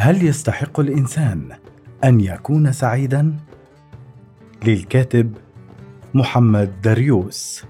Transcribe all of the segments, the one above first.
هل يستحق الإنسان أن يكون سعيدا؟ للكاتب محمد دريوس.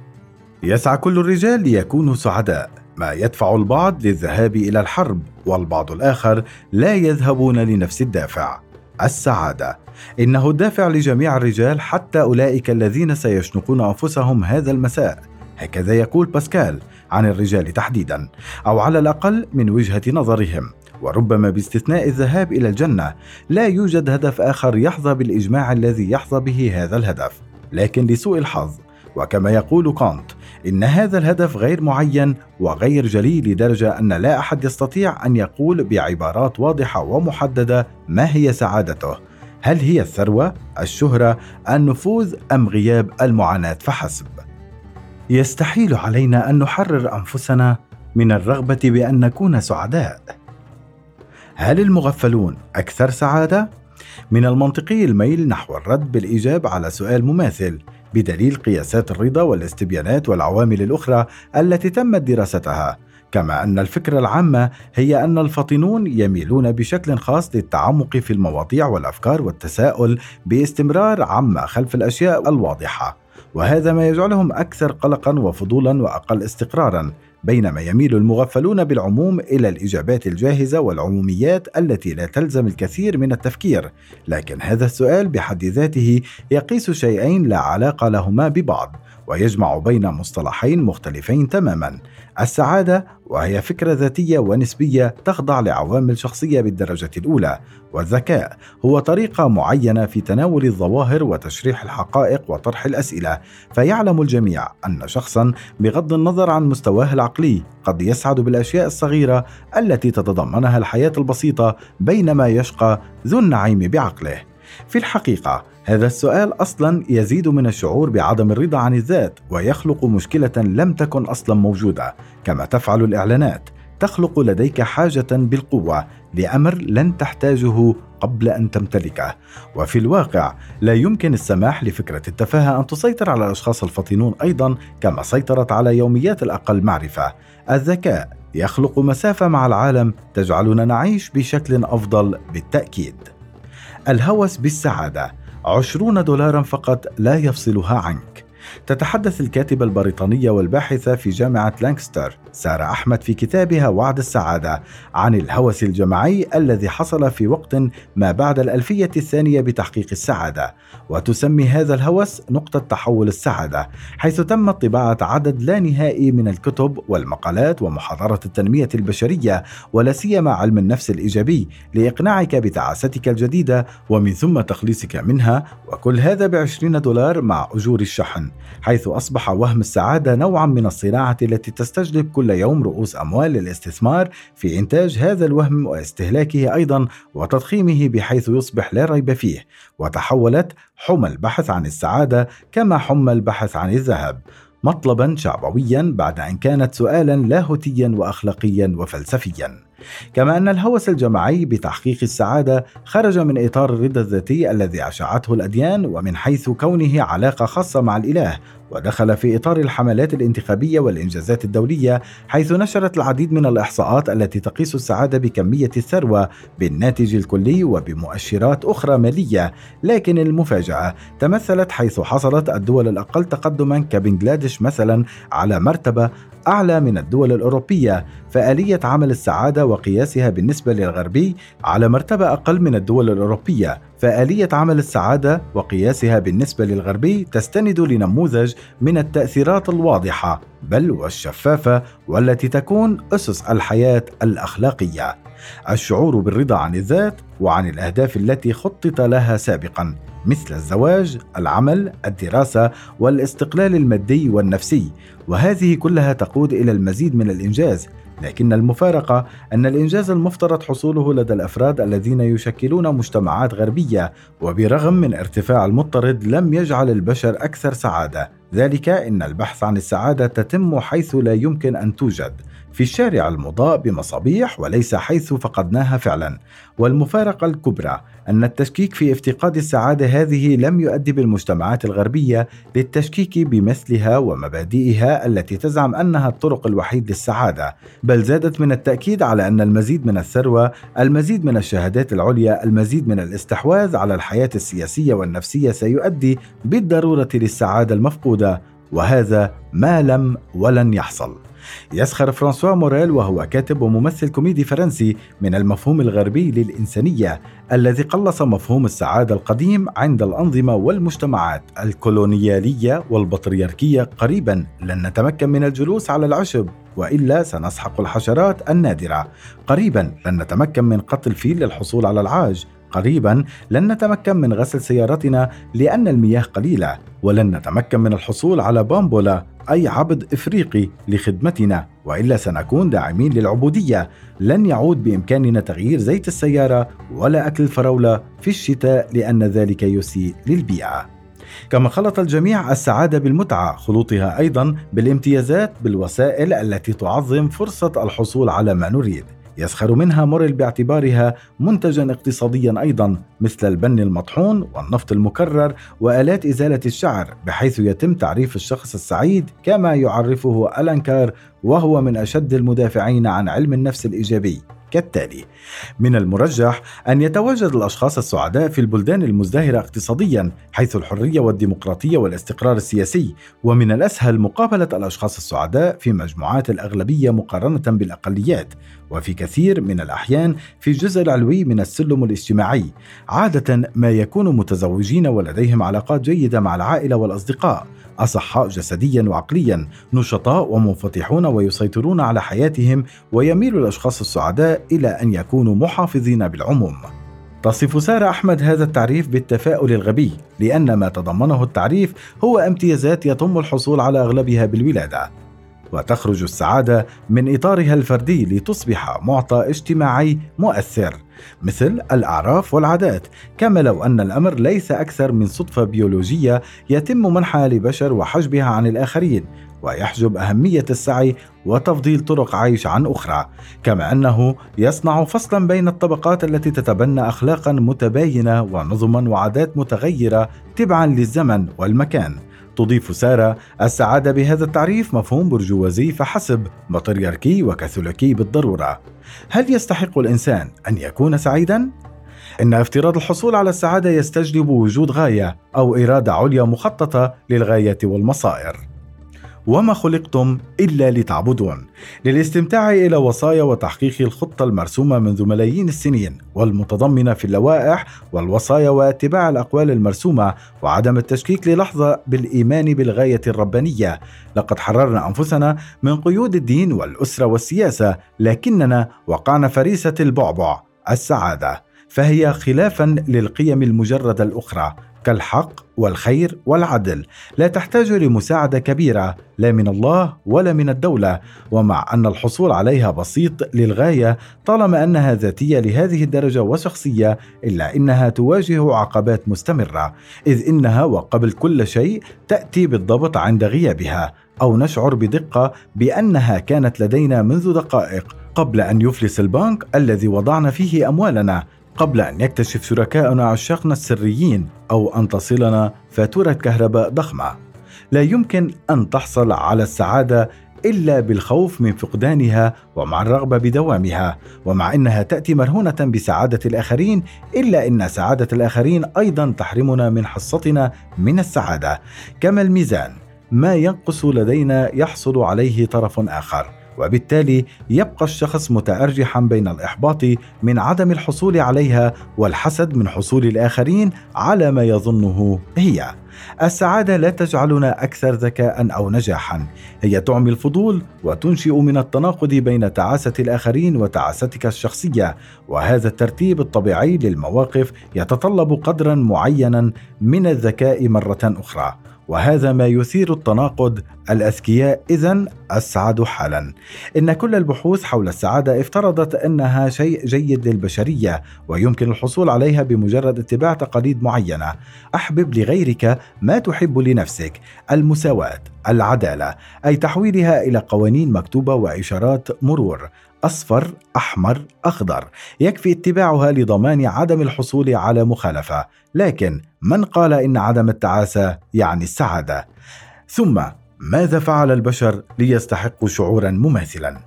يسعى كل الرجال ليكونوا سعداء. ما يدفع البعض للذهاب إلى الحرب والبعض الآخر لا يذهبون لنفس الدافع. السعادة. إنه الدافع لجميع الرجال حتى أولئك الذين سيشنقون أنفسهم هذا المساء. هكذا يقول باسكال عن الرجال تحديدا أو على الأقل من وجهة نظرهم. وربما باستثناء الذهاب إلى الجنة لا يوجد هدف آخر يحظى بالإجماع الذي يحظى به هذا الهدف. لكن لسوء الحظ وكما يقول كانت إن هذا الهدف غير معين وغير جلي لدرجة أن لا أحد يستطيع أن يقول بعبارات واضحة ومحددة ما هي سعادته. هل هي الثروة الشهرة النفوذ أم غياب المعاناة؟ فحسب. يستحيل علينا أن نحرر أنفسنا من الرغبة بأن نكون سعداء. هل المغفلون أكثر سعادة؟ من المنطقي الميل نحو الرد بالإيجاب على سؤال مماثل بدليل قياسات الرضا والاستبيانات والعوامل الأخرى التي تمت دراستها كما أن الفكرة العامة هي أن الفاطنون يميلون بشكل خاص للتعمق في المواضيع والأفكار والتساؤل باستمرار عما خلف الأشياء الواضحة. وهذا ما يجعلهم أكثر قلقا وفضولا وأقل استقرارا بينما يميل المغفلون بالعموم إلى الإجابات الجاهزة والعموميات التي لا تلزم الكثير من التفكير. لكن هذا السؤال بحد ذاته يقيس شيئين لا علاقة لهما ببعض. ويجمع بين مصطلحين مختلفين تماما. السعادة وهي فكرة ذاتية ونسبية تخضع لعوامل شخصية بالدرجة الأولى والذكاء هو طريقة معينة في تناول الظواهر وتشريح الحقائق وطرح الأسئلة. فيعلم الجميع أن شخصا بغض النظر عن مستواه العقلي قد يسعد بالأشياء الصغيرة التي تتضمنها الحياة البسيطة بينما يشقى ذو النعيم بعقله. في الحقيقة هذا السؤال أصلا يزيد من الشعور بعدم الرضا عن الذات ويخلق مشكلة لم تكن أصلا موجودة. كما تفعل الإعلانات تخلق لديك حاجة بالقوة لأمر لن تحتاجه قبل أن تمتلكه. وفي الواقع لا يمكن السماح لفكرة التفاهة أن تسيطر على الأشخاص الفطنون أيضا كما سيطرت على يوميات الأقل معرفة. الذكاء يخلق مسافة مع العالم تجعلنا نعيش بشكل أفضل بالتأكيد. الهوس بالسعادة. عشرون دولارا فقط لا يفصلها عنك. تتحدث الكاتبة البريطانية والباحثة في جامعة لانكستر سارة أحمد في كتابها وعد السعادة عن الهوس الجماعي الذي حصل في وقت ما بعد الألفية الثانية بتحقيق السعادة. وتسمي هذا الهوس نقطة تحول السعادة حيث تم طباعة عدد لا نهائي من الكتب والمقالات ومحاضرة التنمية البشرية ولا سيما علم النفس الإيجابي لإقناعك بتعاستك الجديدة ومن ثم تخليصك منها وكل هذا بعشرين دولار مع أجور الشحن. حيث أصبح وهم السعادة نوعا من الصناعة التي تستجلب كل يوم رؤوس أموال للاستثمار في إنتاج هذا الوهم واستهلاكه أيضا وتضخيمه بحيث يصبح لا ريب فيه وتحولت حمى البحث عن السعادة كما حمى البحث عن الذهب. مطلبا شعبويا بعد أن كانت سؤالا لاهوتيا واخلاقيا وفلسفيا. كما أن الهوس الجماعي بتحقيق السعادة خرج من إطار الرضا الذاتي الذي أشعته الأديان ومن حيث كونه علاقة خاصة مع الإله ودخل في إطار الحملات الانتخابية والإنجازات الدولية حيث نشرت العديد من الإحصاءات التي تقيس السعادة بكمية الثروة بالناتج الكلي وبمؤشرات أخرى مالية. لكن المفاجأة تمثلت حيث حصلت الدول الأقل تقدما كبنغلاديش مثلا على مرتبة أعلى من الدول الأوروبية فآلية عمل السعادة وقياسها بالنسبة للغربي على مرتبة أقل من الدول الأوروبية فآلية عمل السعادة وقياسها بالنسبة للغربي تستند لنموذج من التأثيرات الواضحة بل والشفافة والتي تكون أسس الحياة الأخلاقية. الشعور بالرضا عن الذات وعن الأهداف التي خطط لها سابقا مثل الزواج، العمل، الدراسة والاستقلال المادي والنفسي، وهذه كلها تقود إلى المزيد من الإنجاز. لكن المفارقة أن الإنجاز المفترض حصوله لدى الأفراد الذين يشكلون مجتمعات غربية وبرغم من ارتفاع المضطرد لم يجعل البشر أكثر سعادة. ذلك إن البحث عن السعادة تتم حيث لا يمكن أن توجد. في الشارع المضاء بمصابيح وليس حيث فقدناها فعلا. والمفارقة الكبرى أن التشكيك في افتقاد السعادة هذه لم يؤدي بالمجتمعات الغربية للتشكيك بمثلها ومبادئها التي تزعم أنها الطرق الوحيد للسعادة بل زادت من التأكيد على أن المزيد من الثروة المزيد من الشهادات العليا المزيد من الاستحواذ على الحياة السياسية والنفسية سيؤدي بالضرورة للسعادة المفقودة وهذا ما لم ولن يحصل. يسخر فرانسوا موريل وهو كاتب وممثل كوميدي فرنسي من المفهوم الغربي للإنسانية الذي قلص مفهوم السعادة القديم عند الأنظمة والمجتمعات الكولونيالية والبطريركية قريبا. لن نتمكن من الجلوس على العشب وإلا سنسحق الحشرات النادرة. قريبا لن نتمكن من قتل الفيل للحصول على العاج. قريبا لن نتمكن من غسل سيارتنا لأن المياه قليلة ولن نتمكن من الحصول على بامبولا أي عبد إفريقي لخدمتنا. وإلا سنكون داعمين للعبودية. لن يعود بإمكاننا تغيير زيت السيارة ولا أكل الفراولة في الشتاء لأن ذلك يسيء للبيئة. كما خلط الجميع السعادة بالمتعة خلوطها أيضا بالامتيازات بالوسائل التي تعظم فرصة الحصول على ما نريد. يسخر منها موريل باعتبارها منتجا اقتصاديا أيضا مثل البن المطحون والنفط المكرر وآلات إزالة الشعر بحيث يتم تعريف الشخص السعيد كما يعرفه ألانكار وهو من أشد المدافعين عن علم النفس الإيجابي. كالتالي من المرجح أن يتواجد الأشخاص السعداء في البلدان المزدهرة اقتصاديا حيث الحرية والديمقراطية والاستقرار السياسي ومن الأسهل مقابلة الأشخاص السعداء في مجموعات الأغلبية مقارنة بالأقليات. وفي كثير من الأحيان في الجزء العلوي من السلم الاجتماعي عادة ما يكون متزوجين ولديهم علاقات جيدة مع العائلة والأصدقاء اصحاء جسديا وعقليا نشطاء ومنفتحون ويسيطرون على حياتهم ويميل الأشخاص السعداء إلى أن يكونوا محافظين بالعموم. تصف سارة أحمد هذا التعريف بالتفاؤل الغبي لأن ما تضمنه التعريف هو امتيازات يتم الحصول على أغلبها بالولادة. وتخرج السعادة من إطارها الفردي لتصبح معطى اجتماعي مؤثر مثل الأعراف والعادات. كما لو أن الأمر ليس أكثر من صدفة بيولوجية يتم منحها لبشر وحجبها عن الآخرين ويحجب أهمية السعي وتفضيل طرق عيش عن أخرى. كما أنه يصنع فصلا بين الطبقات التي تتبنى أخلاقا متباينة ونظما وعادات متغيرة تبعا للزمن والمكان. تضيف سارة السعادة بهذا التعريف مفهوم برجوازي فحسب بطريركي وكاثوليكي بالضرورة هل يستحق الإنسان أن يكون سعيدا؟ إن افتراض الحصول على السعادة يستجلب وجود غاية أو إرادة عليا مخططة للغاية والمصائر وما خلقتم إلا لتعبدون. للاستمتاع إلى وصايا وتحقيق الخطة المرسومة منذ ملايين السنين والمتضمنة في اللوائح والوصايا واتباع الأقوال المرسومة وعدم التشكيك للحظة بالإيمان بالغاية الربانية. لقد حررنا أنفسنا من قيود الدين والأسرة والسياسة لكننا وقعنا فريسة البعبع السعادة. فهي خلافا للقيم المجردة الأخرى. كالحق والخير والعدل. لا تحتاج لمساعدة كبيرة لا من الله ولا من الدولة. ومع أن الحصول عليها بسيط للغاية طالما أنها ذاتية لهذه الدرجة وشخصية إلا إنها تواجه عقبات مستمرة. إذ إنها وقبل كل شيء تأتي بالضبط عند غيابها أو نشعر بدقة بأنها كانت لدينا منذ دقائق قبل أن يفلس البنك الذي وضعنا فيه أموالنا. قبل أن يكتشف شركاؤنا عشاقنا السريين أو أن تصلنا فاتورة كهرباء ضخمة. لا يمكن أن تحصل على السعادة إلا بالخوف من فقدانها ومع الرغبة بدوامها، ومع أنها تأتي مرهونة بسعادة الآخرين إلا أن سعادة الآخرين أيضا تحرمنا من حصتنا من السعادة، كما الميزان، ما ينقص لدينا يحصل عليه طرف آخر. وبالتالي يبقى الشخص متأرجحا بين الإحباط من عدم الحصول عليها والحسد من حصول الآخرين على ما يظنه هي. السعادة لا تجعلنا أكثر ذكاء أو نجاحا، هي تعمي الفضول وتنشئ من التناقض بين تعاسة الآخرين وتعاستك الشخصية، وهذا الترتيب الطبيعي للمواقف يتطلب قدرا معينا من الذكاء مرة أخرى. وهذا ما يثير التناقض الأذكياء. اذا أسعد حالا. إن كل البحوث حول السعادة افترضت أنها شيء جيد للبشرية ويمكن الحصول عليها بمجرد اتباع تقاليد معينة. أحبب لغيرك ما تحب لنفسك. المساواة العدالة أي تحويلها إلى قوانين مكتوبة وإشارات مرور. أصفر أحمر أخضر. يكفي اتباعها لضمان عدم الحصول على مخالفة. لكن من قال إن عدم التعاسة يعني السعادة؟ ثم ماذا فعل البشر ليستحقوا شعورا مماثلا؟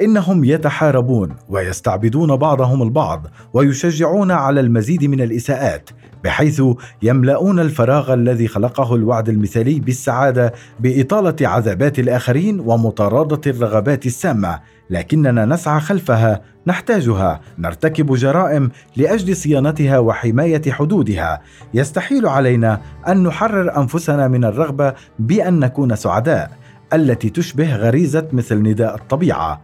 إنهم يتحاربون ويستعبدون بعضهم البعض ويشجعون على المزيد من الإساءات بحيث يملؤون الفراغ الذي خلقه الوعد المثالي بالسعادة بإطالة عذابات الآخرين ومطاردة الرغبات السامة. لكننا نسعى خلفها نحتاجها نرتكب جرائم لأجل صيانتها وحماية حدودها. يستحيل علينا أن نحرر أنفسنا من الرغبة بأن نكون سعداء. التي تشبه غريزة مثل نداء الطبيعة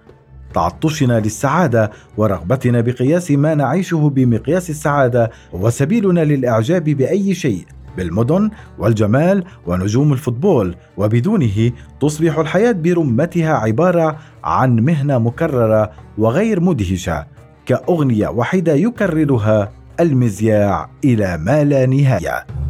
تعطشنا للسعادة ورغبتنا بقياس ما نعيشه بمقياس السعادة وسبيلنا للإعجاب بأي شيء بالمدن والجمال ونجوم الفوتبول وبدونه تصبح الحياة برمتها عبارة عن مهنة مكررة وغير مدهشة كأغنية وحيدة يكررها المذياع إلى ما لا نهاية.